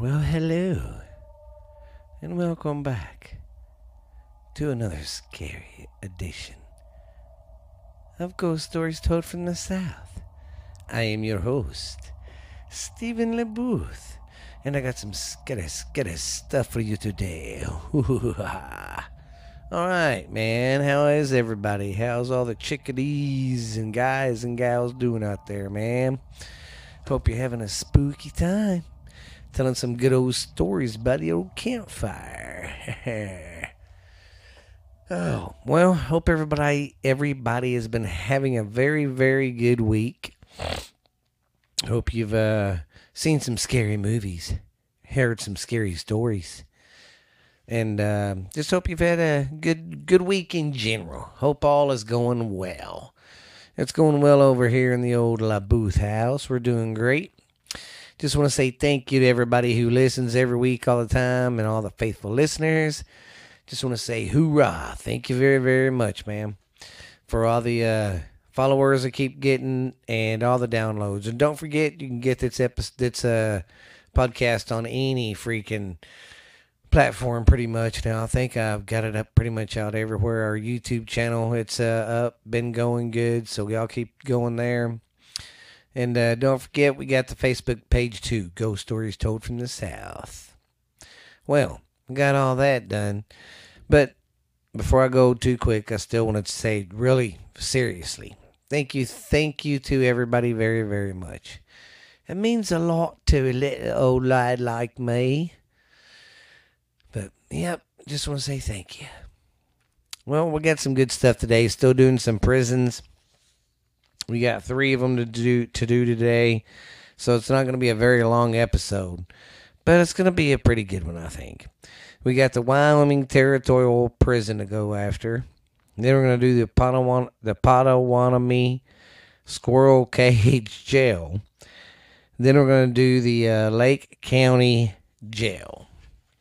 Well, hello, and welcome back to another scary edition of Ghost Stories Told from the South. I am your host, Stephen LeBooth, and I got some scary, scary stuff for you today. all right, man, how is everybody? How's all the chickadees and guys and gals doing out there, man? Hope you're having a spooky time telling some good old stories by the old campfire. oh, well, hope everybody everybody has been having a very very good week. Hope you've uh, seen some scary movies, heard some scary stories, and uh, just hope you've had a good good week in general. Hope all is going well. It's going well over here in the old La Booth house. We're doing great. Just want to say thank you to everybody who listens every week, all the time, and all the faithful listeners. Just want to say hoorah. Thank you very, very much, man, for all the uh, followers I keep getting and all the downloads. And don't forget, you can get this episode, this uh, podcast on any freaking platform pretty much now. I think I've got it up pretty much out everywhere. Our YouTube channel, it's uh, up, been going good, so y'all keep going there. And uh, don't forget, we got the Facebook page too Ghost Stories Told from the South. Well, we got all that done. But before I go too quick, I still wanted to say, really seriously, thank you, thank you to everybody very, very much. It means a lot to a little old lad like me. But, yep, just want to say thank you. Well, we got some good stuff today. Still doing some prisons. We got three of them to do to do today, so it's not going to be a very long episode, but it's going to be a pretty good one, I think. We got the Wyoming Territorial Prison to go after. Then we're going to do the Pottawattamie, the Pottawattamie Squirrel Cage Jail. Then we're going to do the uh, Lake County Jail.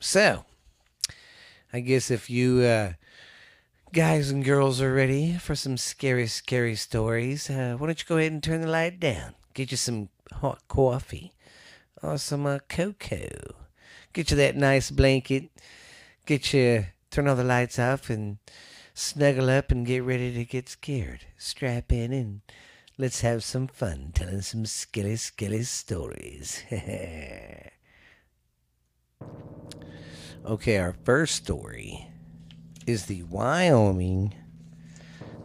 So, I guess if you uh, guys and girls are ready for some scary, scary stories, uh, why don't you go ahead and turn the light down? Get you some hot coffee or some uh, cocoa. Get you that nice blanket. Get you, turn all the lights off and snuggle up and get ready to get scared. Strap in and let's have some fun telling some skilly, skilly stories. okay, our first story is the Wyoming,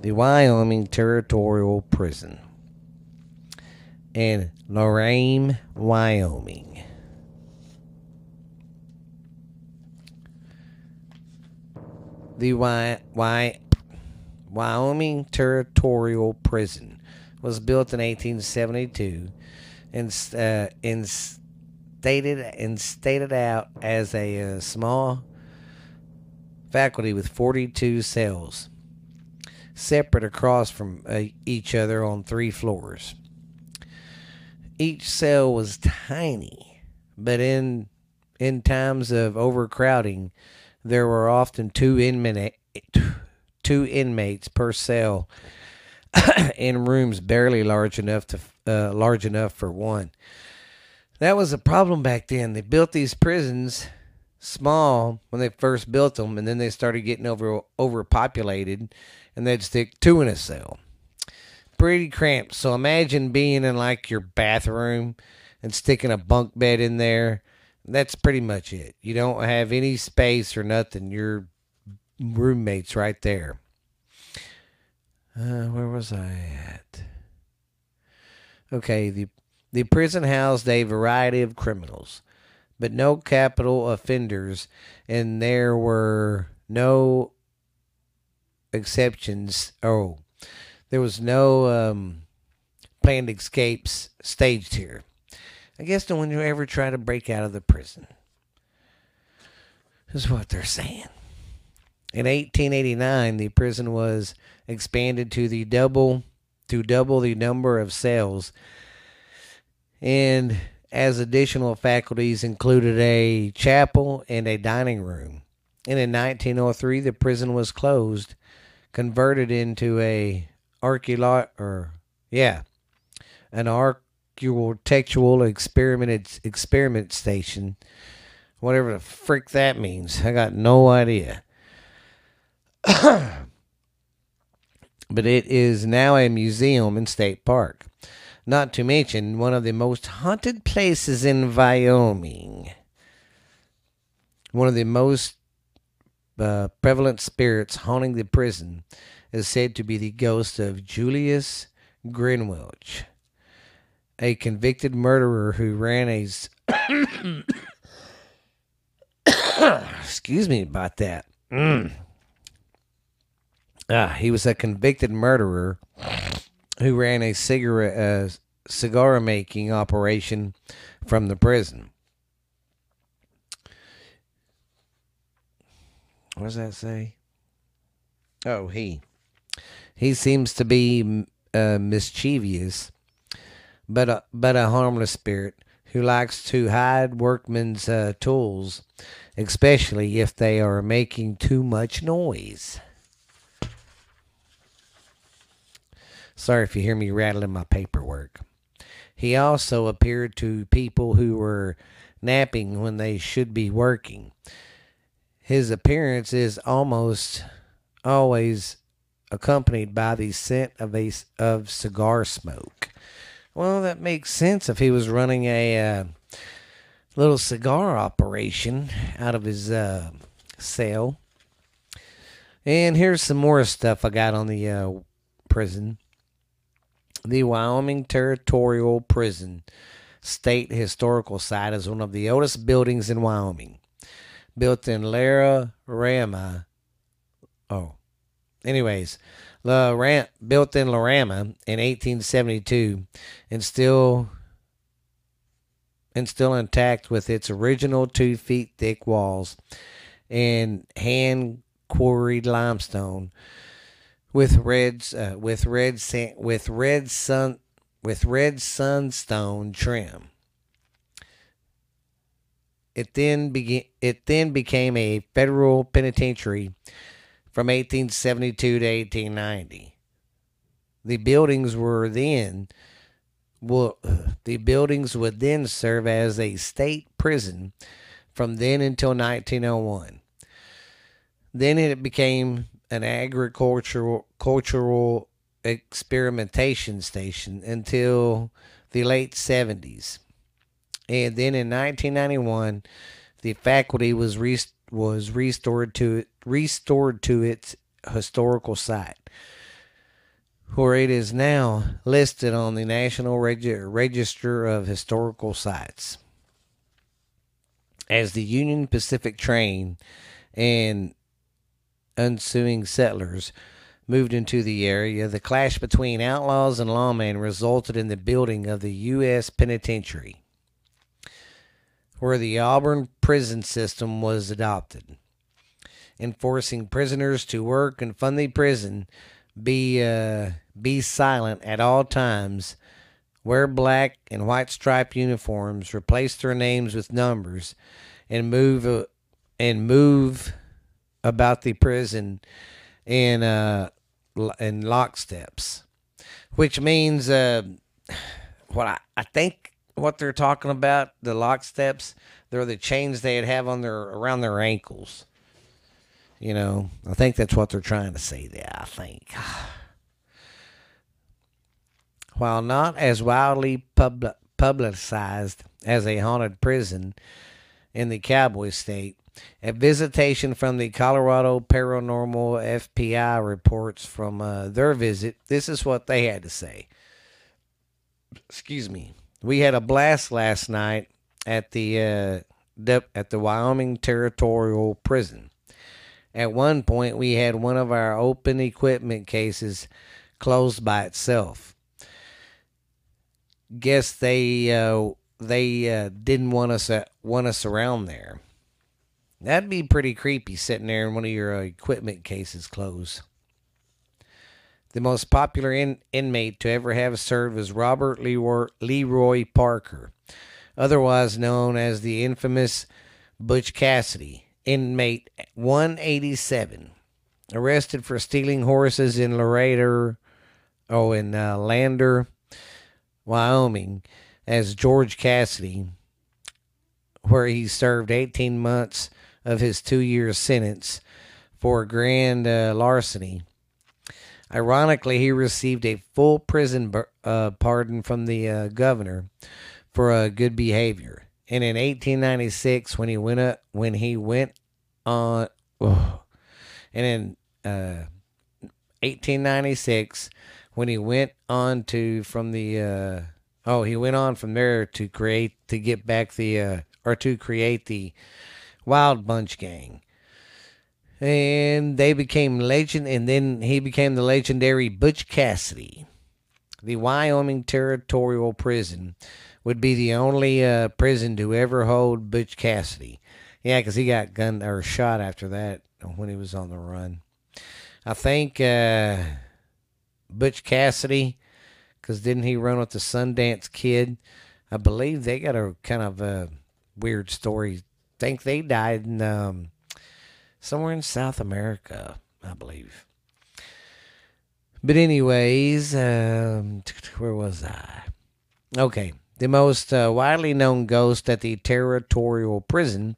the Wyoming Territorial Prison in Lorain, Wyoming. The y- y- Wyoming Territorial Prison was built in 1872 and uh, and stated out as a, a uh, small faculty with 42 cells, separate across from uh, each other on three floors. Each cell was tiny, but in in times of overcrowding, there were often two inmate, two inmates per cell in rooms barely large enough to uh, large enough for one. That was a problem back then. They built these prisons small when they first built them, and then they started getting over overpopulated, and they'd stick two in a cell. Pretty cramped. So imagine being in like your bathroom and sticking a bunk bed in there. That's pretty much it. You don't have any space or nothing. Your roommates right there. Uh, where was I at? Okay, the the prison housed a variety of criminals but no capital offenders, and there were no exceptions. Oh, there was no um, planned escapes staged here. I guess no one who ever tried to break out of the prison. Is what they're saying. In 1889, the prison was expanded to the double to double the number of cells, and as additional faculties included a chapel and a dining room. And in 1903, the prison was closed, converted into a archeolo- or yeah, an arch textual textual experiment experiment station. Whatever the frick that means. I got no idea. but it is now a museum in State Park. Not to mention one of the most haunted places in Wyoming. One of the most uh, prevalent spirits haunting the prison is said to be the ghost of Julius Greenwelch, a convicted murderer who ran a. excuse me about that. Mm. Ah, he was a convicted murderer who ran a cigarette uh, cigar making operation from the prison. What does that say? Oh, he. He seems to be uh, mischievous, but a, but a harmless spirit who likes to hide workmen's uh, tools, especially if they are making too much noise. Sorry if you hear me rattling my paperwork. He also appeared to people who were napping when they should be working. His appearance is almost always accompanied by the scent of a of cigar smoke. Well, that makes sense if he was running a uh, little cigar operation out of his uh, cell. And here's some more stuff I got on the uh, prison. The Wyoming Territorial Prison State Historical Site is one of the oldest buildings in Wyoming. Built in Lara Rama. Oh, anyways, La Ram, built in Larama in 1872 and still and still intact with its original two feet thick walls and hand quarried limestone with reds uh, with red san- with red sun with red sunstone trim. It then began. It then became a federal penitentiary from 1872 to 1890. The buildings were then well, the buildings would then serve as a state prison from then until 1901. Then it became an agricultural cultural experimentation station until the late 70s. And then in 1991, the faculty was restored was restored to restored to its historical site, where it is now listed on the National Reg- Register of Historical Sites. As the Union Pacific train and ensuing settlers moved into the area, the clash between outlaws and lawmen resulted in the building of the U.S. Penitentiary where the Auburn prison system was adopted, enforcing prisoners to work and fund the prison, be uh, be silent at all times, wear black and white striped uniforms, replace their names with numbers, and move uh, and move about the prison in uh, in locksteps, which means uh, what I, I think what they're talking about, the lock steps, they're the chains they'd have on their around their ankles. You know, I think that's what they're trying to say there, I think. While not as wildly pub- publicized as a haunted prison in the Cowboy State, a visitation from the Colorado Paranormal FPI reports from uh, their visit. This is what they had to say. Excuse me. We had a blast last night at the uh, at the Wyoming Territorial Prison. At one point, we had one of our open equipment cases closed by itself. Guess they uh, they uh, didn't want us uh, want us around there. That'd be pretty creepy sitting there in one of your uh, equipment cases closed. The most popular in, inmate to ever have served was Robert Leroy, Leroy Parker, otherwise known as the infamous Butch Cassidy, inmate 187, arrested for stealing horses in Laredo, oh, in uh, Lander, Wyoming, as George Cassidy, where he served 18 months of his two year sentence for grand uh, larceny. Ironically, he received a full prison uh, pardon from the uh, governor for good behavior. And in 1896, when he went up, when he went on, oh, and in 1896, uh, when he went on to from the, uh, oh, he went on from there to create to get back the uh, or to create the Wild Bunch Gang. And they became legend, and then he became the legendary Butch Cassidy. The Wyoming Territorial Prison would be the only uh, prison to ever hold Butch Cassidy. Yeah, because he got gunned or shot after that when he was on the run. I think uh, Butch Cassidy, because didn't he run with the Sundance Kid? I believe they got a kind of a weird story. Think they died in um, somewhere in South America, I believe. But anyways, um, where was I? Okay, the most uh, widely known ghost at the territorial prison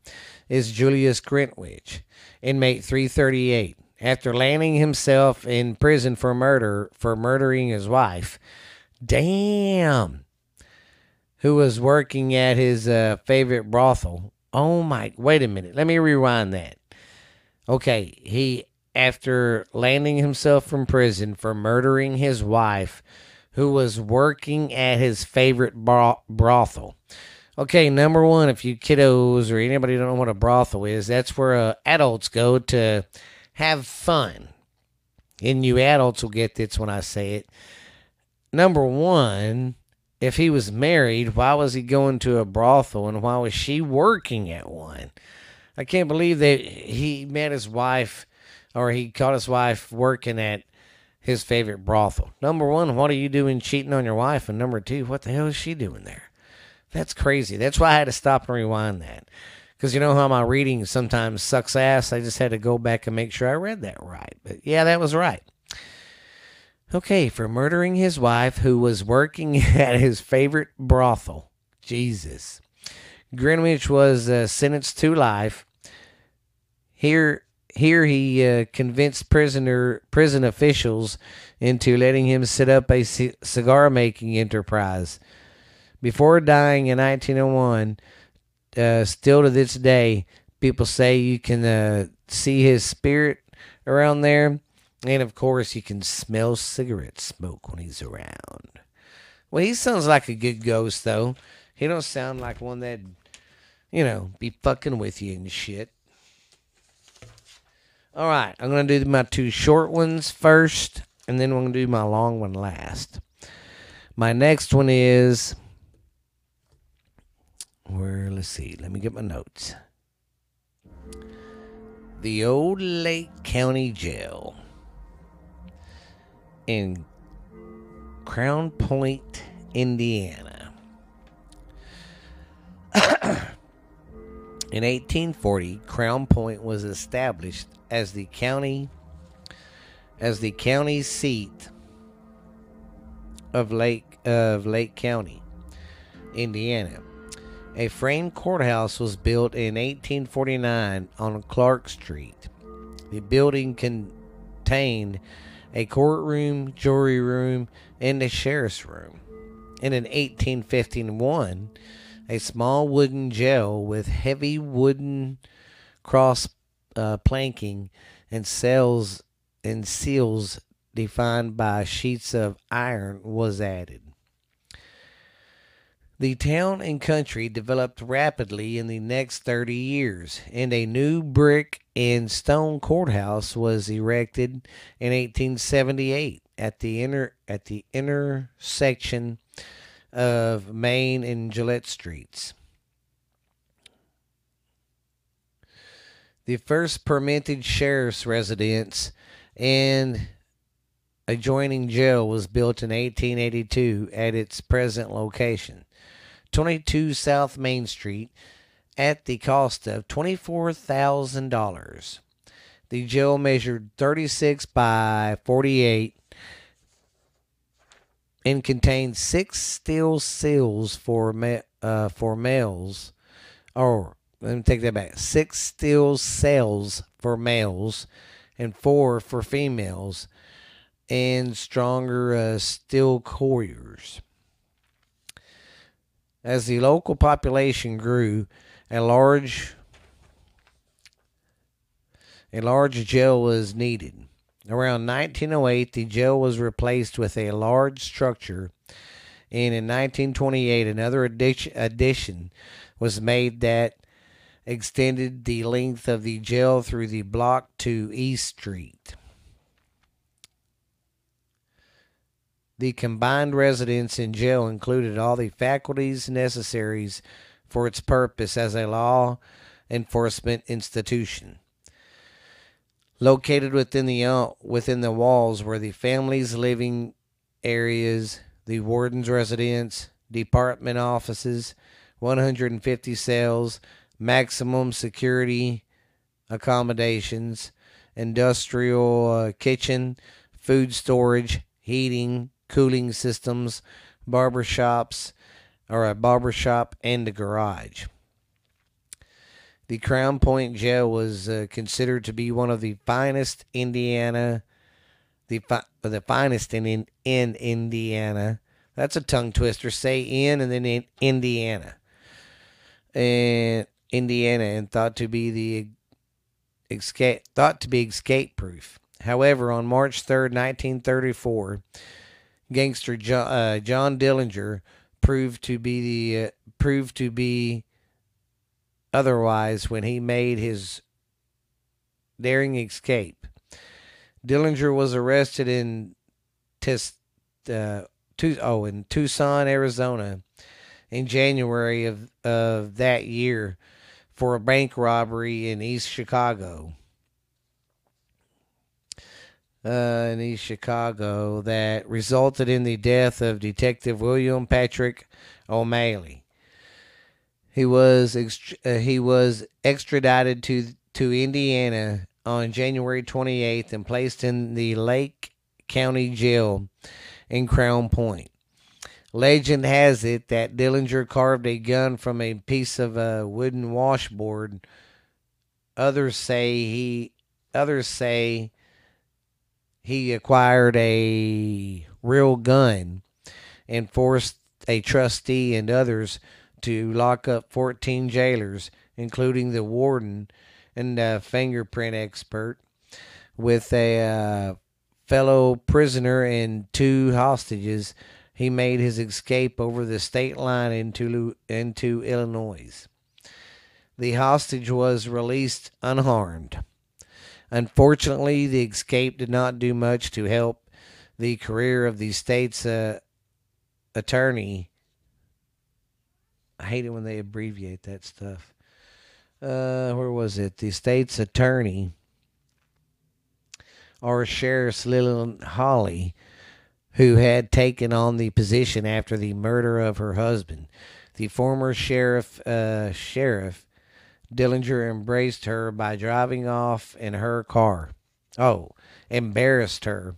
is Julius Greenwich, inmate 338. After landing himself in prison for murder for murdering his wife, damn, who was working at his uh, favorite brothel. Oh my! Wait a minute. Let me rewind that. Okay, he after landing himself from prison for murdering his wife, who was working at his favorite brothel. Okay, number one, if you kiddos or anybody don't know what a brothel is, that's where uh, adults go to have fun. And you adults will get this when I say it. Number one, if he was married, why was he going to a brothel and why was she working at one? I can't believe that he met his wife or he caught his wife working at his favorite brothel. Number one, what are you doing cheating on your wife? And number two, what the hell is she doing there? That's crazy. That's why I had to stop and rewind that. Because you know how my reading sometimes sucks ass? I just had to go back and make sure I read that right. But yeah, that was right. Okay, for murdering his wife who was working at his favorite brothel. Jesus. Greenwich was uh, sentenced to life. Here, here he uh, convinced prisoner prison officials into letting him set up a c- cigar making enterprise. Before dying in 1901, uh, still to this day, people say you can uh, see his spirit around there. And of course, you can smell cigarette smoke when he's around. Well, he sounds like a good ghost, though. He don't sound like one that, you know, be fucking with you and shit. All right, I'm gonna do my two short ones first, and then I'm gonna do my long one last. My next one is where? Let's see. Let me get my notes. The old Lake County Jail in Crown Point, Indiana. in 1840, Crown Point was established as the county as the county seat of Lake of Lake County, Indiana. A frame courthouse was built in 1849 on Clark Street. The building contained a courtroom, jury room, and a sheriff's room. And in 1851, a small wooden jail with heavy wooden cross uh, planking and cells and seals defined by sheets of iron was added. The town and country developed rapidly in the next 30 years, and a new brick and stone courthouse was erected in 1878 at the inner at the intersection of Main and Gillette Streets. The first permitted sheriff's residence and adjoining jail was built in 1882 at its present location. 22 South Main Street at the cost of $24,000. The jail measured 36 by 48 and contained six steel seals for ma- uh, for males, or let me take that back. Six steel cells for males, and four for females, and stronger uh, steel couriers. As the local population grew, a large a large jail was needed. Around 1908, the jail was replaced with a large structure, and in 1928, another addition was made that extended the length of the jail through the block to East Street. The combined residence and jail included all the faculties necessary for its purpose as a law enforcement institution. Located within the uh, within the walls were the families' living areas, the warden's residence, department offices, 150 cells, maximum security accommodations, industrial uh, kitchen, food storage, heating, cooling systems, barber shops, or a barber shop, and a garage. The Crown Point jail was uh, considered to be one of the finest Indiana, the fi- the finest in, in in Indiana. That's a tongue twister. Say in and then in Indiana, and Indiana, and thought to be the escape thought to be escape proof. However, on March third, nineteen thirty four, gangster John, uh, John Dillinger proved to be the uh, proved to be otherwise when he made his daring escape. Dillinger was arrested in uh, oh, in Tucson, Arizona, in January of, of that year for a bank robbery in East Chicago. Uh, in East Chicago, that resulted in the death of Detective William Patrick O'Malley. He was uh, he was extradited to to Indiana on January 28th and placed in the Lake County Jail in Crown Point. Legend has it that Dillinger carved a gun from a piece of a wooden washboard. Others say he others say he acquired a real gun and forced a trustee and others to lock up 14 jailers, including the warden and a fingerprint expert, with a uh, fellow prisoner and two hostages. He made his escape over the state line into into Illinois. The hostage was released unharmed. Unfortunately, the escape did not do much to help the career of the state's uh, attorney I hate it when they abbreviate that stuff. Uh, where was it? The state's attorney or Sheriff Lillian Holley, who had taken on the position after the murder of her husband. The former sheriff, uh, sheriff Dillinger embraced her by driving off in her car. Oh, embarrassed her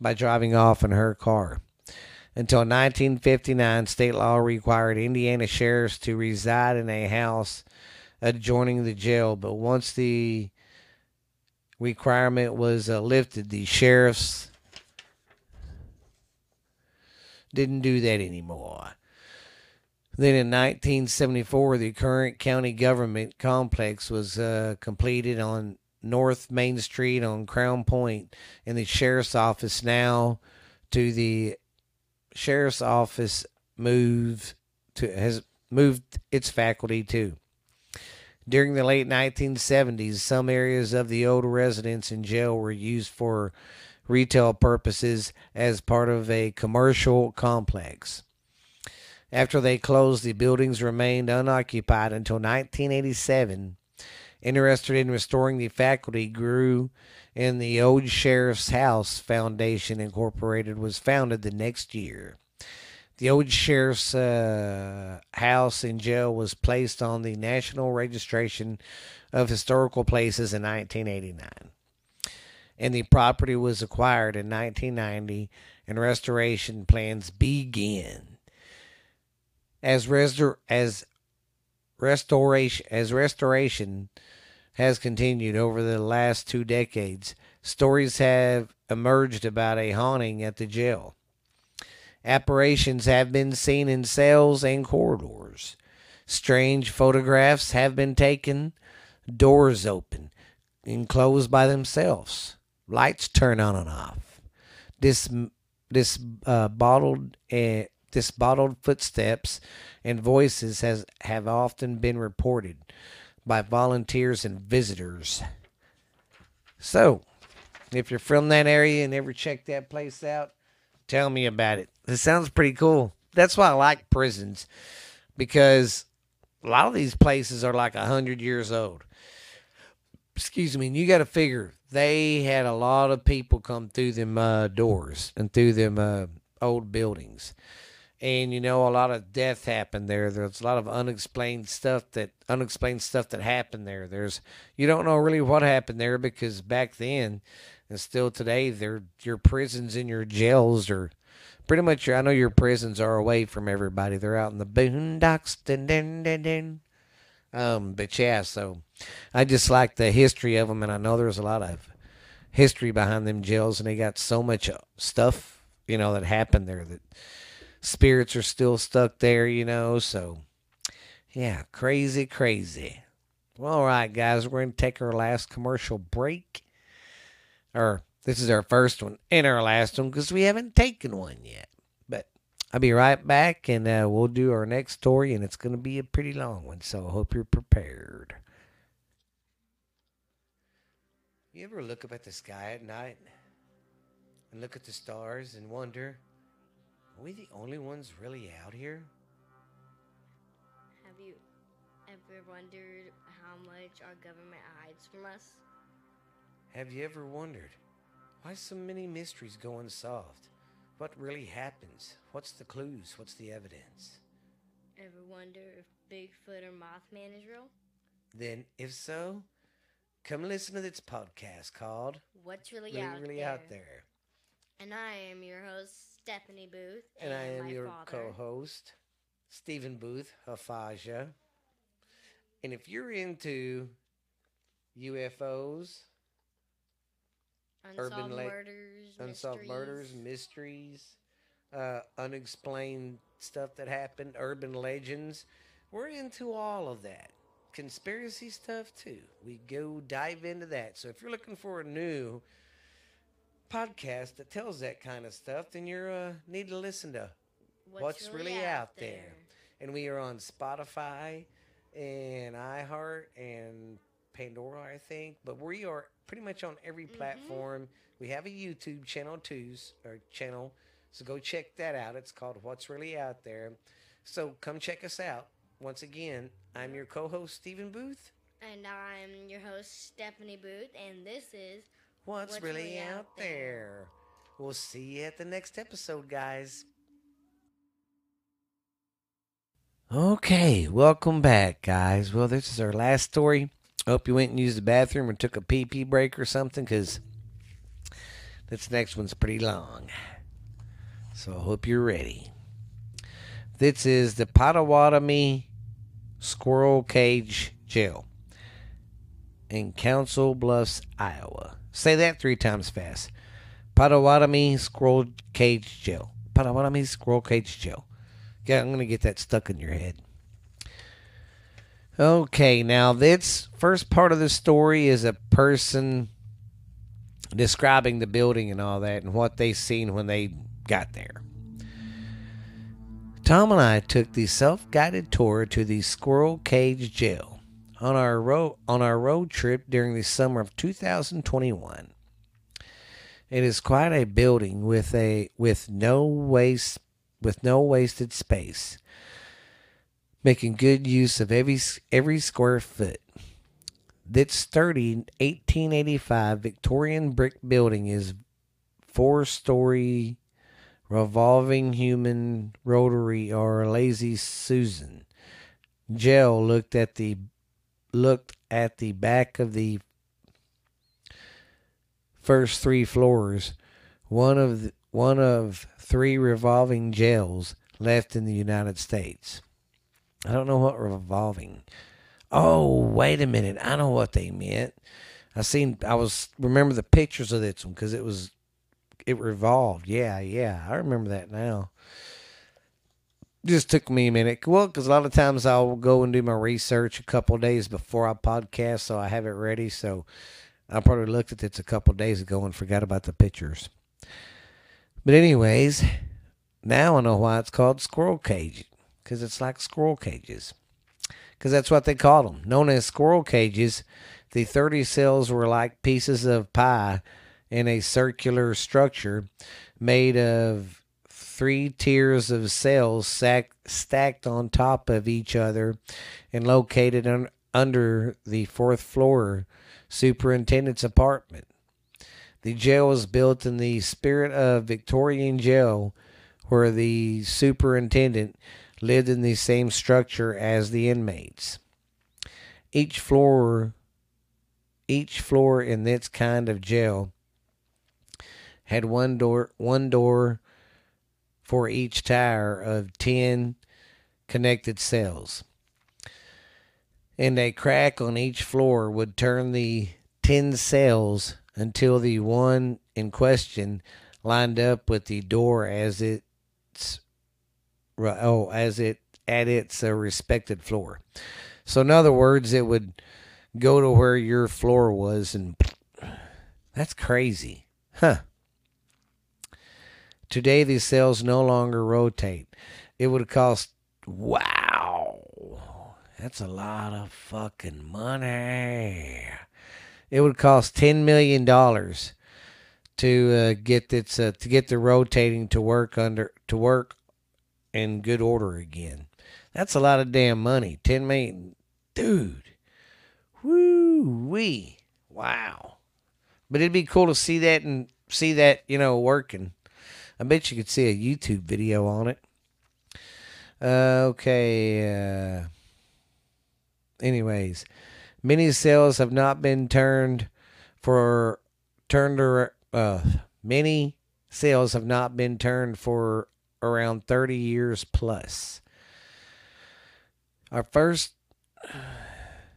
by driving off in her car. Until 1959, state law required Indiana sheriffs to reside in a house adjoining the jail, but once the requirement was uh, lifted, the sheriffs didn't do that anymore. Then in 1974, the current county government complex was uh, completed on North Main Street on Crown Point, and the sheriff's office now to the sheriff's office moved to has moved its faculty too. During the late 1970s, some areas of the old residence and jail were used for retail purposes as part of a commercial complex. After they closed, the buildings remained unoccupied until 1987. Interested in restoring the faculty grew and the Old Sheriff's House Foundation Incorporated was founded the next year. The Old Sheriff's uh, House in jail was placed on the National Registration of Historical Places in 1989. and the property was acquired in 1990 and restoration plans begin. As restor- as restoration as restoration has continued over the last two decades, stories have emerged about a haunting at the jail. Apparitions have been seen in cells and corridors. Strange photographs have been taken, doors open and close by themselves, lights turn on and off. This this uh, bottled uh, this bottled footsteps and voices has have often been reported by volunteers and visitors. So, if you're from that area and ever checked that place out, tell me about it. It sounds pretty cool. That's why I like prisons because a lot of these places are like a hundred years old. Excuse me. And you got to figure they had a lot of people come through them uh, doors and through them uh, old buildings and you know a lot of death happened there. There's a lot of unexplained stuff that unexplained stuff that happened there. There's you don't know really what happened there because back then and still today they're your prisons and your jails are pretty much i know your prisons are away from everybody. They're out in the boondocks. Dun, dun, dun, dun. um but yeah so i just like the history of them and i know there's a lot of history behind them jails and they got so much stuff you know that happened there that spirits are still stuck there, you know. So, yeah, crazy, crazy. Well, all right, guys, we're going to take our last commercial break. Or this is our first one and our last one because we haven't taken one yet. But I'll be right back and uh, we'll do our next story, and it's going to be a pretty long one. So I hope you're prepared. You ever look up at the sky at night and look at the stars and wonder? Are we the only ones really out here? Have you ever wondered how much our government hides from us? Have you ever wondered why so many mysteries go unsolved? What really happens? What's the clues? What's the evidence? Ever wonder if Bigfoot or Mothman is real? Then, if so, come listen to this podcast called What's Really, Really, out, really there? Out There. And I am your host, Stephanie Booth. And I am my your father. co host, Stephen Booth, Hafaja. And if you're into UFOs, Unsolved urban murders, unsolved murders, mysteries. mysteries, uh, unexplained stuff that happened, urban legends. We're into all of that. Conspiracy stuff too. We go dive into that. So if you're looking for a new podcast that tells that kind of stuff, then you uh, need to listen to What's Really Out There? and we are on Spotify and iHeart and Pandora, I think. But we are pretty much on every platform. We have a YouTube channel too, or channel, so go check that out. It's called What's Really Out There. So come check us out. Once again, I'm your co-host Stephen Booth. And I'm your host, Stephanie Booth, and this is What's, What's really, Really out Out there? There? We'll see you at the next episode, guys. Okay, welcome back, guys. Well, this is our last story. Hope you went and used the bathroom or took a pee pee break or something, because this next one's pretty long. So I hope you're ready. This is the Pottawattamie Squirrel Cage Jail in Council Bluffs, Iowa. Say that three times fast. Pottawattamie Squirrel Cage Jail. Pottawattamie Squirrel Cage Jail. Yeah, I'm going to get that stuck in your head. Okay, now this first part of the story is a person describing the building and all that and what they seen when they got there. Tom and I took the self-guided tour to the Squirrel Cage Jail on our road on our road trip during the summer of 2021. It is quite a building with a with no waste with no wasted space, making good use of every every square foot. This sturdy 1885 Victorian brick building is four-story revolving human rotary or lazy Susan. Jill looked at the looked at the back of the first three floors, one of the, one of three revolving jails left in the United States. I don't know what revolving. Oh, wait a minute. I know what they meant. I seen. I was remember the pictures of this one because it was it revolved. Yeah, yeah. I remember that now. Just took me a minute. Well, because a lot of times I'll go and do my research a couple days before I podcast, so I have it ready. So I probably looked at this a couple days ago and forgot about the pictures. But anyways, now I know why it's called squirrel cage because it's like squirrel cages. Because that's what they called them, known as squirrel cages. The 30 cells were like pieces of pie in a circular structure made of three tiers of cells stacked on top of each other and located un, under the fourth floor superintendent's apartment. The jail was built in the spirit of Victorian jail, where the superintendent lived in the same structure as the inmates. Each floor each floor in this kind of jail had one door one door for each tower of 10 connected cells. And a crack on each floor would turn the 10 cells until the one in question lined up with the door as it's oh as it at its uh, respected floor. So in other words, it would go to where your floor was, and that's crazy, huh? Today, these cells no longer rotate. It would cost, wow, that's a lot of fucking money. It would cost $10 million to uh, get this, uh, to get the rotating to work under, to work in good order again. That's a lot of damn money. 10 million. Dude. Woo wee. Wow. But it'd be cool to see that and see that, you know, working. I bet you could see a YouTube video on it. Uh, okay. Uh, anyways, many cells have not been turned for turned or uh, many cells have not been turned for around 30 years plus. Our first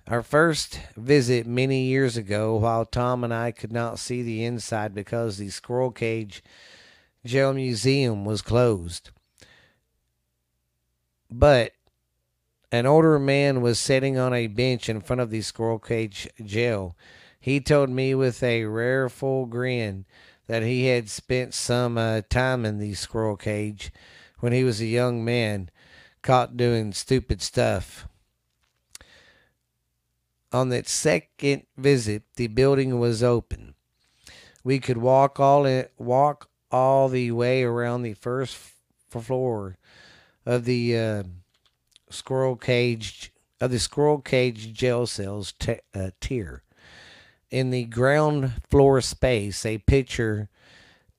our first visit many years ago, while Tom and I could not see the inside because the Squirrel Cage Jail Museum was closed. But an older man was sitting on a bench in front of the Squirrel Cage Jail. He told me with a rare full grin that he had spent some uh, time in the Squirrel Cage when he was a young man caught doing stupid stuff. On that second visit, the building was open. We could walk all in, walk all the way around the first floor of the uh, squirrel cage of the squirrel cage jail cells t- uh, tier. In the ground floor space, a picture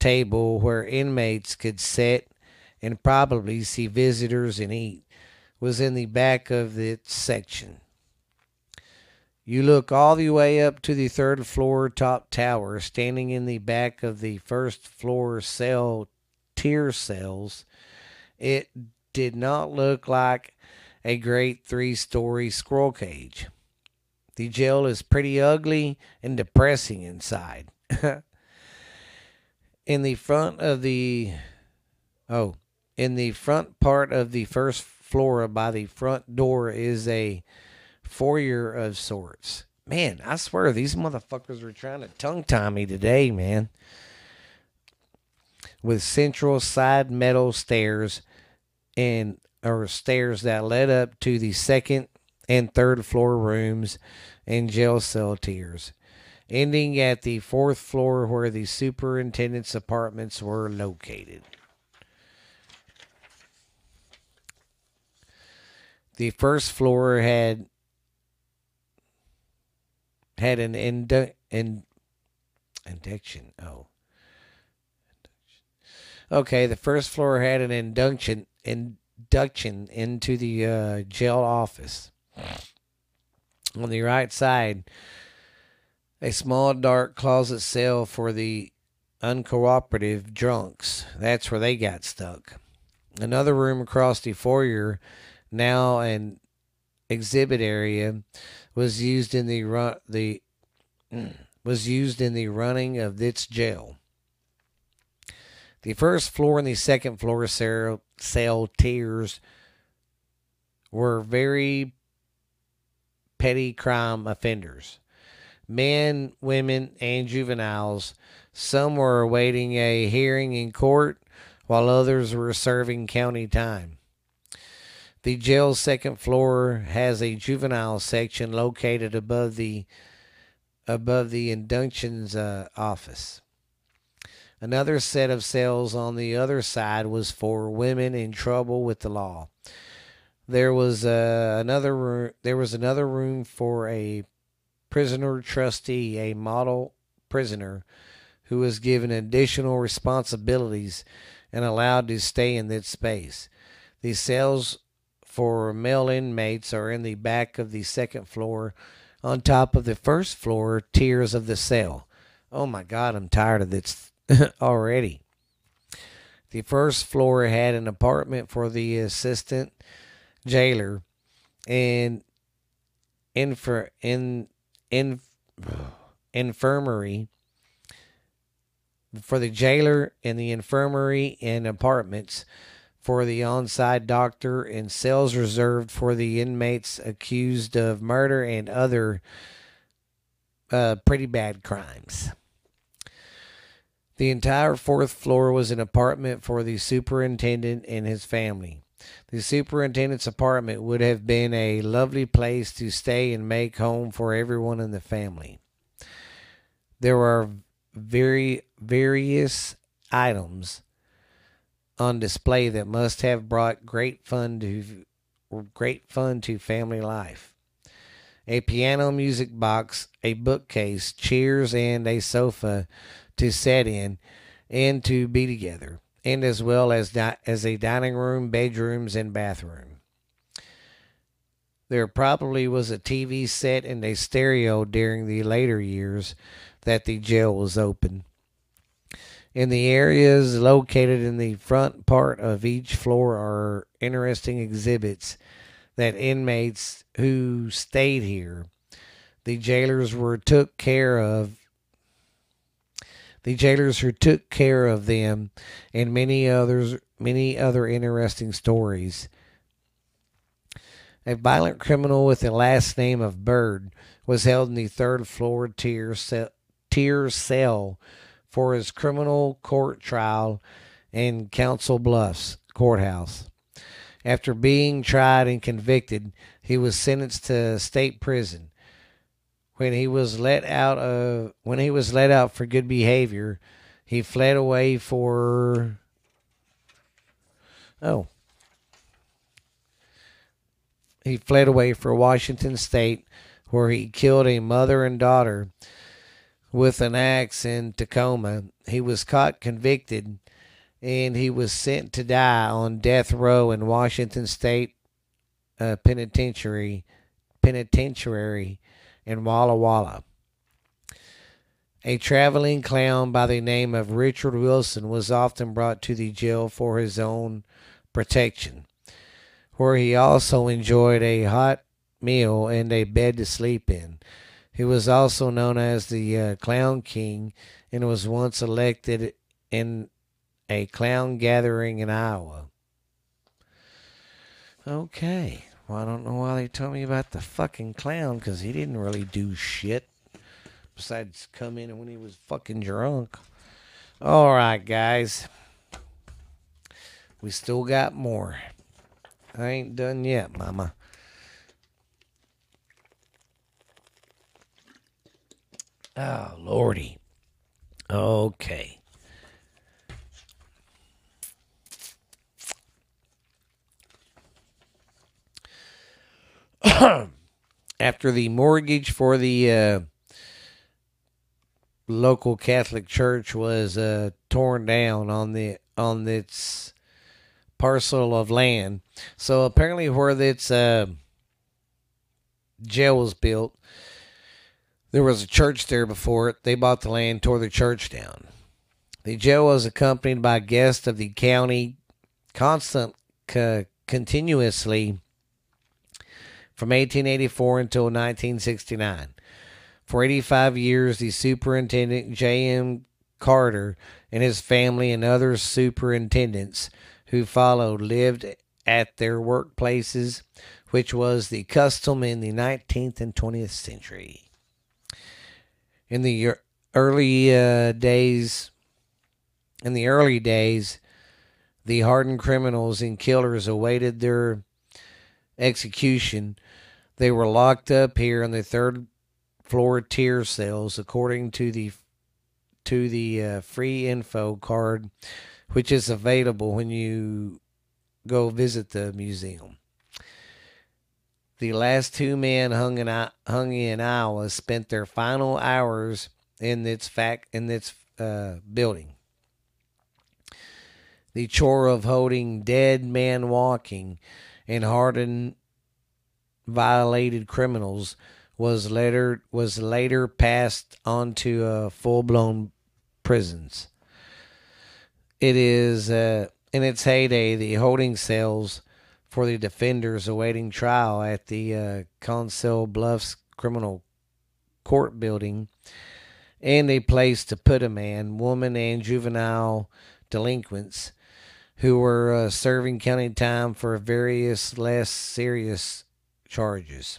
table where inmates could sit and probably see visitors and eat was in the back of the section. You look all the way up to the third floor top tower, standing in the back of the first floor cell tier cells. It did not look like a great three story squirrel cage. The jail is pretty ugly and depressing inside. in the front of the oh, in the front part of the first floor by the front door is a foyer of sorts. Man, I swear these motherfuckers were trying to tongue tie me today, man. With central side metal stairs and or stairs that led up to the second and third floor rooms and jail cell tiers, ending at the fourth floor where the superintendent's apartments were located. The first floor had had an indu- in, induction. Oh. Okay, the first floor had an induction induction into the uh, jail office. On the right side, a small dark closet cell for the uncooperative drunks. That's where they got stuck. Another room across the foyer, now an exhibit area, was used in the run the was used in the running of this jail. The first floor and the second floor cell, cell tiers were very petty crime offenders men, women, and juveniles. Some were awaiting a hearing in court, while others were serving county time. The jail's second floor has a juvenile section located above the above the inductions uh, office. Another set of cells on the other side was for women in trouble with the law. There was uh, another room. There was another room for a prisoner trustee, a model prisoner, who was given additional responsibilities and allowed to stay in that space. These cells for male inmates are in the back of the second floor, on top of the first floor tiers of the cell. Oh my God, I'm tired of this already. The first floor had an apartment for the assistant jailer and infer, in, in, infirmary for the jailer and the infirmary and apartments for the on-site doctor and cells reserved for the inmates accused of murder and other uh, pretty bad crimes. The entire fourth floor was an apartment for the superintendent and his family. The superintendent's apartment would have been a lovely place to stay and make home for everyone in the family. There were very various items on display that must have brought great fun to great fun to family life. A piano music box, a bookcase, chairs, and a sofa to sit in and to be together and as well as di- as a dining room, bedrooms, and bathroom. There probably was a TV set and a stereo during the later years that the jail was open. In the areas located in the front part of each floor are interesting exhibits that inmates who stayed here, the jailers were took care of the jailers who took care of them, and many others, many other interesting stories. A violent criminal with the last name of Bird was held in the third floor tier cell, tier cell for his criminal court trial in Council Bluffs courthouse. After being tried and convicted, he was sentenced to state prison when he was let out of when he was let out for good behavior, he fled away for oh he fled away for Washington State, where he killed a mother and daughter with an axe in Tacoma. He was caught, convicted, and he was sent to die on death row in Washington State uh, Penitentiary. Penitentiary in Walla Walla. A traveling clown by the name of Richard Wilson was often brought to the jail for his own protection, where he also enjoyed a hot meal and a bed to sleep in. He was also known as the uh, Clown King and was once elected in a clown gathering in Iowa. Okay. Well, I don't know why they told me about the fucking clown because he didn't really do shit besides come in when he was fucking drunk. All right, guys. We still got more. I ain't done yet, mama. Oh, lordy. Okay. after the mortgage for the uh, local Catholic church was uh, torn down on the on its parcel of land. So apparently, where its uh, jail was built, There was a church there before it. They bought the land, tore the church down. The jail was accompanied by guests of the county constant co- continuously from 1884 until 1969. For 85 years, the superintendent J.M. Carter and his family and other superintendents who followed lived at their workplaces, which was the custom in the 19th and 20th century. In the early uh, days, in the early days, the hardened criminals and killers awaited their execution. They were locked up here in the third floor tier cells, according to the to the uh, free info card, which is available when you go visit the museum. The last two men hung in hung in Iowa spent their final hours in its fact in its uh, building. The chore of holding dead man walking and hardened violated criminals was later was later passed on to uh, full blown prisons. It is uh, in its heyday the holding cells for the defenders awaiting trial at the uh, Council Bluffs Criminal Court building, and a place to put a man, woman, and juvenile delinquents who were uh, serving county time for various less serious charges.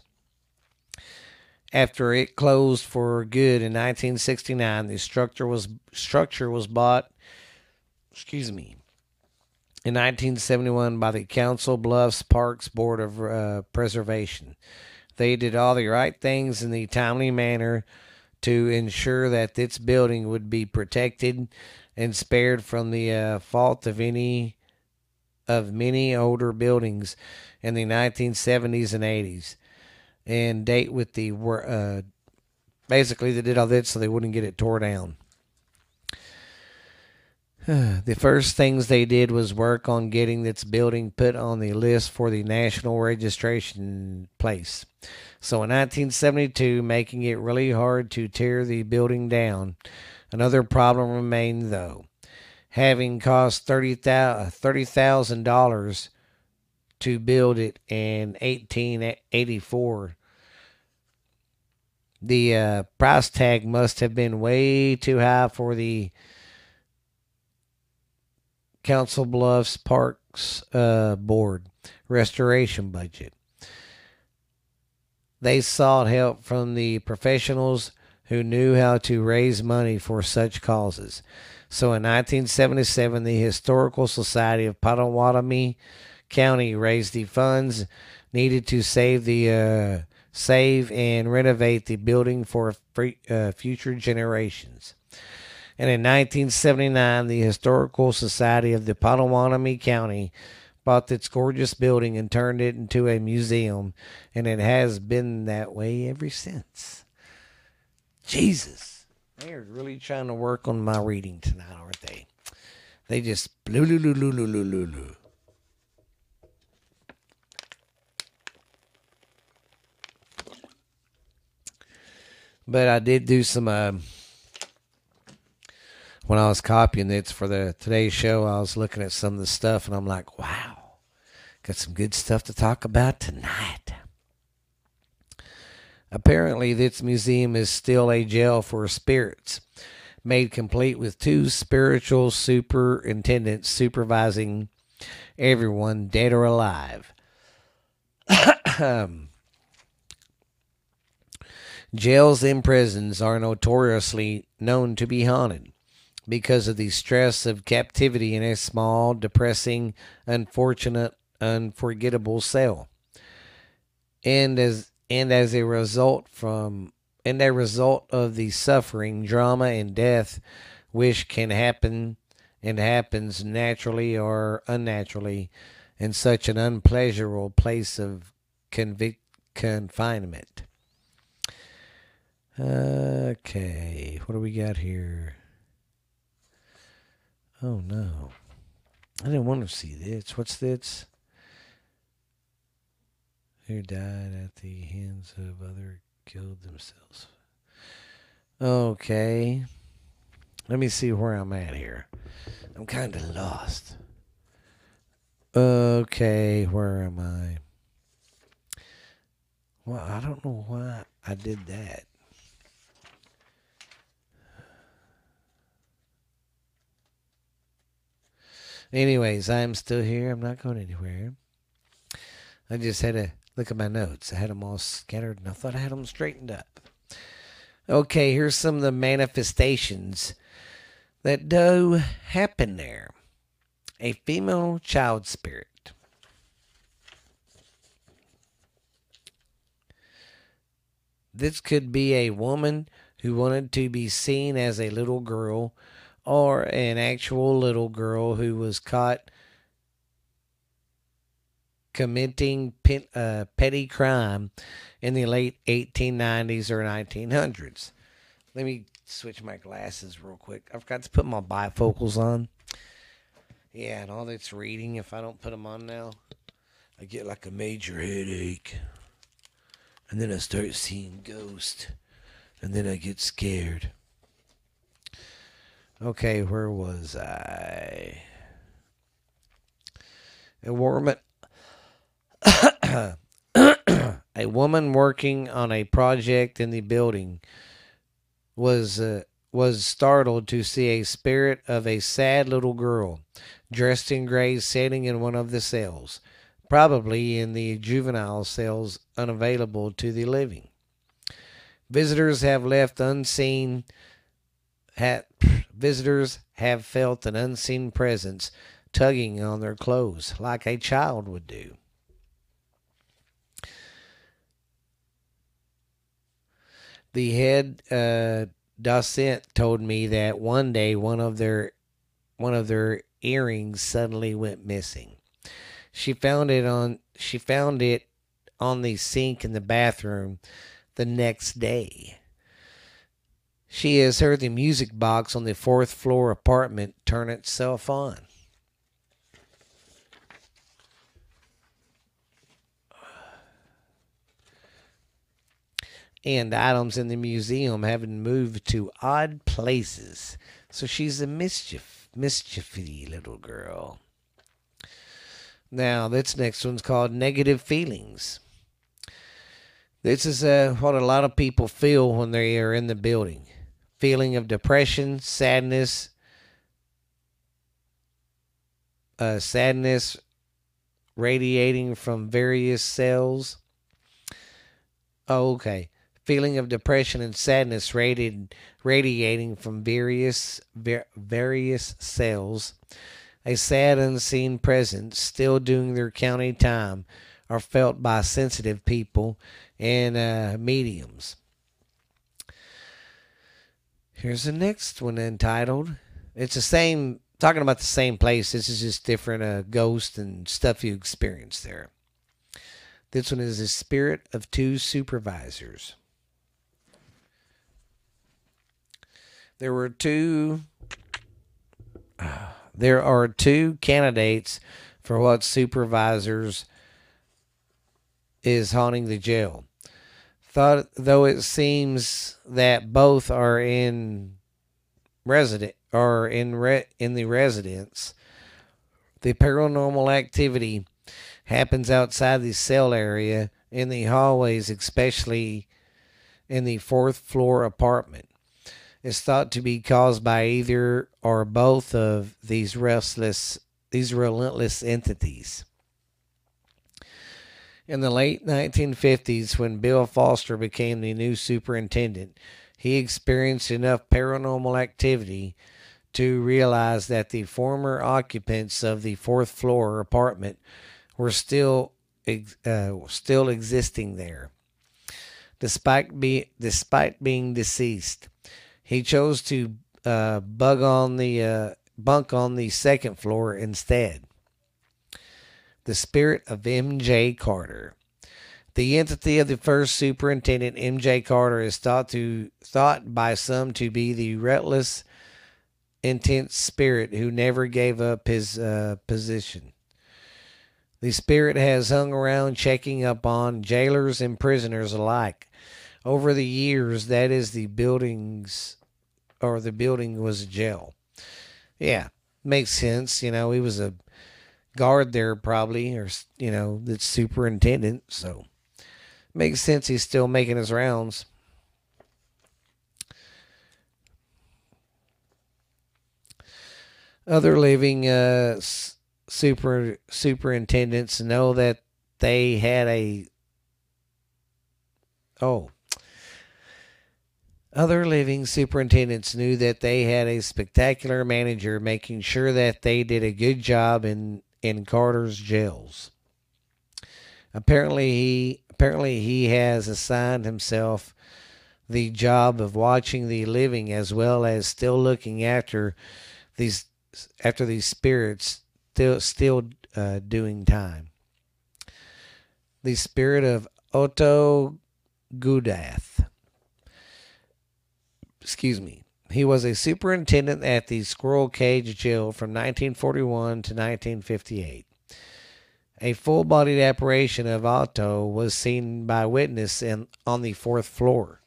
After it closed for good in 1969, the structure was structure was bought. Excuse me. In 1971, by the Council Bluffs Parks Board of uh, Preservation, they did all the right things in the timely manner to ensure that this building would be protected and spared from the uh, fault of any of many older buildings in the 1970s and 80s and date with the uh, basically they did all that so they wouldn't get it tore down. the first things they did was work on getting this building put on the list for the national registration place. So in 1972, making it really hard to tear the building down. Another problem remained though. Having cost $30,000 to build it in 1884. The uh, price tag must have been way too high for the Council Bluffs Parks uh, Board restoration budget. They sought help from the professionals who knew how to raise money for such causes. So in 1977, the Historical Society of Pottawattamie County raised the funds needed to save the uh, save and renovate the building for free, uh, future generations. And in 1979, the Historical Society of the Pottawattamie County bought this gorgeous building and turned it into a museum, and it has been that way ever since. Jesus, they are really trying to work on my reading tonight, aren't they? They just blue. But I did do some uh, when I was copying it for the today's show. I was looking at some of the stuff, and I'm like, wow, got some good stuff to talk about tonight. Apparently, this museum is still a jail for spirits, made complete with two spiritual superintendents supervising everyone, dead or alive. Jails and prisons are notoriously known to be haunted because of the stress of captivity in a small, depressing, unfortunate, unforgettable cell. And as and as a result from and a result of the suffering, drama, and death which can happen and happens naturally or unnaturally in such an unpleasurable place of convict confinement. Okay, what do we got here? Oh no. I didn't want to see this. What's this? Who died at the hands of other killed themselves. Okay. Let me see where I'm at here. I'm kind of lost. Okay, where am I? Well, I don't know why I did that. Anyways, I'm still here. I'm not going anywhere. I just had to look at my notes. I had them all scattered and I thought I had them straightened up. Okay, here's some of the manifestations that do happen there. A female child spirit. This could be a woman who wanted to be seen as a little girl or an actual little girl who was caught committing uh, petty crime in the late 1890s or 1900s. Let me switch my glasses real quick. I forgot to put my bifocals on. Yeah, and all this reading, if I don't put them on now, I get like a major headache. And then I start seeing ghosts. And then I get scared. Okay, where was I? A woman, a woman working on a project in the building was uh, was startled to see a spirit of a sad little girl dressed in gray sitting in one of the cells, probably in the juvenile cells unavailable to the living. Visitors have left unseen. Had, visitors have felt an unseen presence tugging on their clothes like a child would do. The head uh, docent told me that one day one of their one of their earrings suddenly went missing. She found it on she found it on the sink in the bathroom the next day. She has heard the music box on the fourth floor apartment turn itself on. and items in the museum having moved to odd places. So she's a mischief, mischiefy little girl. Now, this next one's called Negative Feelings. This is uh, what a lot of people feel when they are in the building feeling of depression, sadness, uh, sadness radiating from various cells. Oh, okay feeling of depression and sadness radiating from various ver, various cells, a sad unseen presence still doing their county time are felt by sensitive people and uh, mediums. Here's the next one entitled. It's the same, talking about the same place. This is just different uh, ghosts and stuff you experience there. This one is the spirit of two supervisors. there were two. Uh, there are two candidates for what supervisors is haunting the jail. Thought though it seems that both are in resident or in re, in the residence, the paranormal activity happens outside the cell area in the hallways, especially in the fourth floor apartment It's thought to be caused by either or both of these restless these relentless entities. In the late 1950s, when Bill Foster became the new superintendent, he experienced enough paranormal activity to realize that the former occupants of the fourth floor apartment were still uh, still existing there, despite be despite being deceased he chose to uh, bug on the uh, bunk on the second floor instead. The spirit of M.J. Carter. The entity of the first superintendent, M.J. Carter, is thought to thought by some to be the reckless, intense spirit who never gave up his uh, position. The spirit has hung around checking up on jailers and prisoners alike over the years, that is the buildings, or the building was a jail. Yeah, makes sense. You know, he was a guard there probably, or you know, the superintendent. So makes sense. He's still making his rounds. Other living uh, super superintendents know that they had a oh other living superintendents knew that they had a spectacular manager making sure that they did a good job in in Carter's jails. Apparently he apparently he has assigned himself the job of watching the living as well as still looking after these after these spirits still still uh, doing time. The spirit of Otto Gudath. Excuse me. He was a superintendent at the Squirrel Cage Jail from 1941 to 1958. A full-bodied apparition of Otto was seen by witness in, on the fourth floor.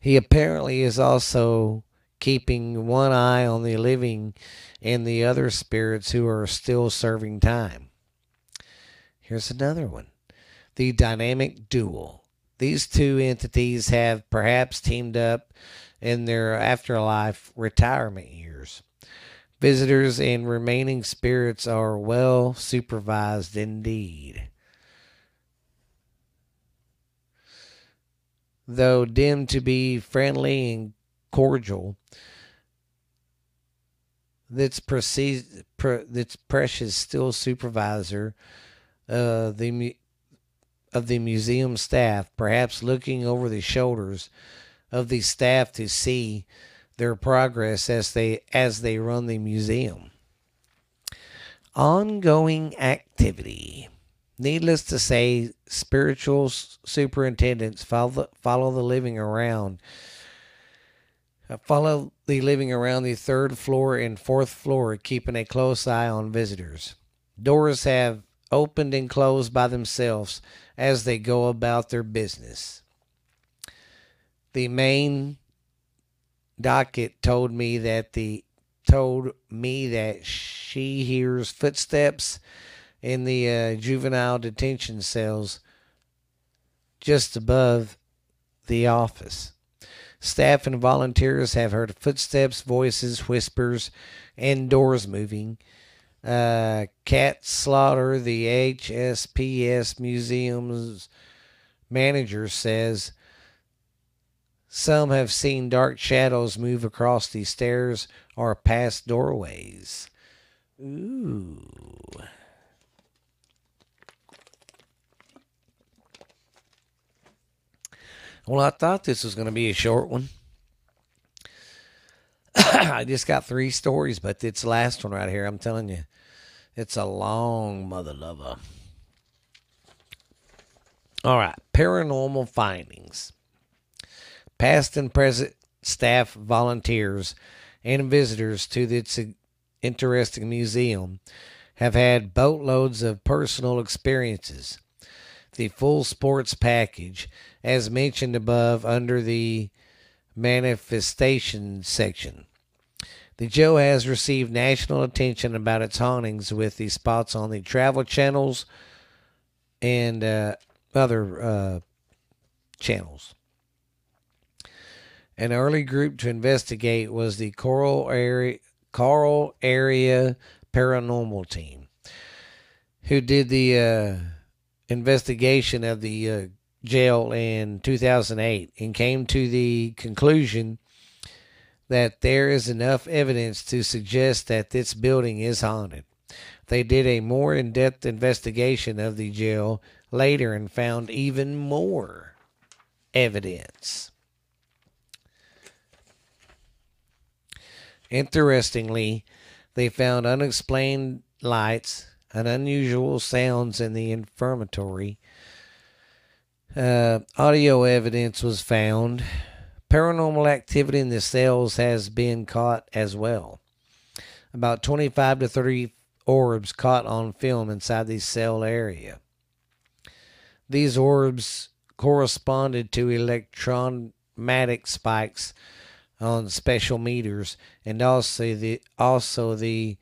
He apparently is also keeping one eye on the living and the other spirits who are still serving time. Here's another one the dynamic duel. These two entities have perhaps teamed up in their afterlife retirement years. Visitors and remaining spirits are well supervised indeed. Though deemed to be friendly and cordial, that's, pre- precious still supervisor uh, the of the museum staff, perhaps looking over the shoulders of the staff to see their progress as they as they run the museum. Ongoing activity. Needless to say, spiritual superintendents follow the, follow the living around. Uh, follow the living around the third floor and fourth floor, keeping a close eye on visitors. Doors have opened and closed by themselves as they go about their business. The main docket told me that the told me that she hears footsteps in the uh, juvenile detention cells just above the office. Staff and volunteers have heard footsteps, voices, whispers, and doors moving uh, Cat Slaughter, the HSPS Museum's manager, says some have seen dark shadows move across the stairs or past doorways. Ooh. Well, I thought this was going to be a short one. I just got three stories, but the last one right here. I'm telling you, it's a long mother lover. All right, paranormal findings. Past and present staff, volunteers, and visitors to this interesting museum have had boatloads of personal experiences. The full sports package, as mentioned above under the manifestation section. The Joe has received national attention about its hauntings with the spots on the travel channels and uh, other uh, channels. An early group to investigate was the Coral Area, Coral Area Paranormal Team, who did the uh, investigation of the uh, jail in 2008 and came to the conclusion that there is enough evidence to suggest that this building is haunted. They did a more in depth investigation of the jail later and found even more evidence. Interestingly, they found unexplained lights and unusual sounds in the infirmary. Uh, audio evidence was found Paranormal activity in the cells has been caught as well. About 25 to 30 orbs caught on film inside the cell area. These orbs corresponded to electromagnetic spikes on special meters and also the also the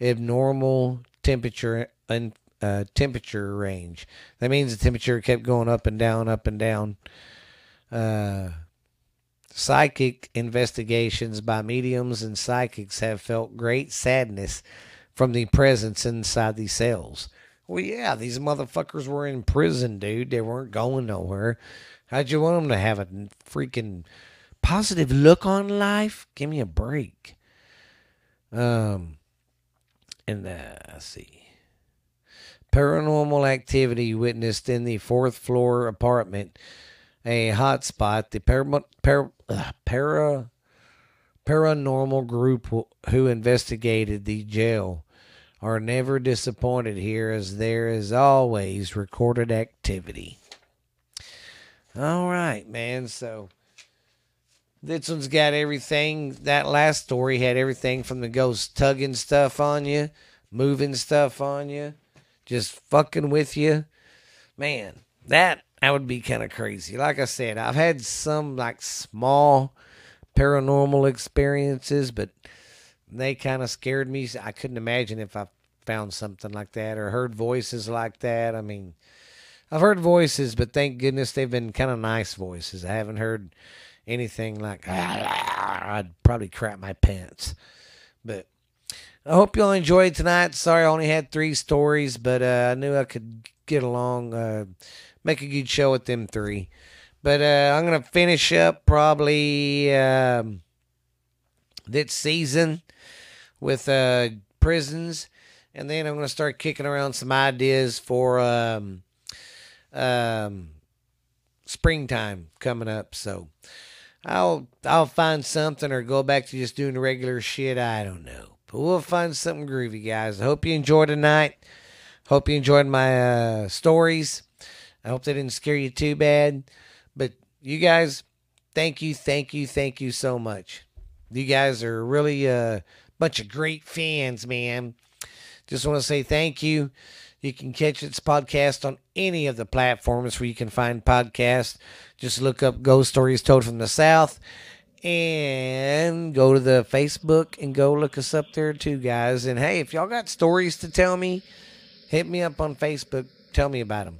abnormal temperature and uh, temperature range. That means the temperature kept going up and down, up and down. Uh, psychic investigations by mediums and psychics have felt great sadness from the presence inside these cells. Well, yeah, these motherfuckers were in prison, dude. They weren't going nowhere. How'd you want them to have a freaking positive look on life? Give me a break. Um, and uh, let's see. Paranormal activity witnessed in the fourth floor apartment, a hotspot. The para, para, uh, para paranormal group who investigated the jail are never disappointed here as there is always recorded activity. All right, man. So this one's got everything. That last story had everything from the ghost tugging stuff on you, moving stuff on you, just fucking with you. Man, that that would be kind of crazy. Like I said, I've had some like small paranormal experiences, but they kind of scared me. I couldn't imagine if I found something like that or heard voices like that. I mean, I've heard voices, but thank goodness they've been kind of nice voices. I haven't heard anything like ah, I'd probably crap my pants. But I hope y'all enjoyed tonight. Sorry I only had three stories, but uh, I knew I could get along, uh, make a good show with them three. But uh, I'm gonna finish up probably um, this season with uh, prisons, and then I'm gonna start kicking around some ideas for um, um, springtime coming up. So I'll I'll find something or go back to just doing regular shit. I don't know, but we'll find something groovy, guys. I hope you enjoyed tonight. Hope you enjoyed my uh, stories. I hope they didn't scare you too bad. But you guys, thank you, thank you, thank you so much. You guys are really a bunch of great fans, man. Just want to say thank you. You can catch this podcast on any of the platforms where you can find podcasts. Just look up Ghost Stories Told from the South and go to the Facebook and go look us up there too, guys. And hey, if y'all got stories to tell me, hit me up on Facebook. Tell me about them.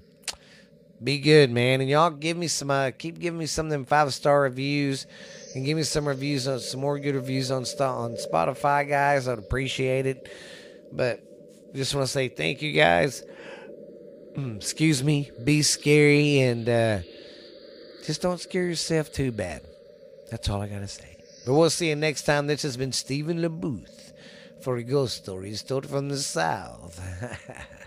Be good, man. And y'all give me some, uh, keep giving me some of them five star reviews and give me some reviews on some more good reviews on, on Spotify, guys. I'd appreciate it. But just want to say thank you guys. Mm, excuse me. Be scary and uh, just don't scare yourself too bad. That's all I got to say. But we'll see you next time. This has been Stephen LeBooth for Ghost Stories told from the South.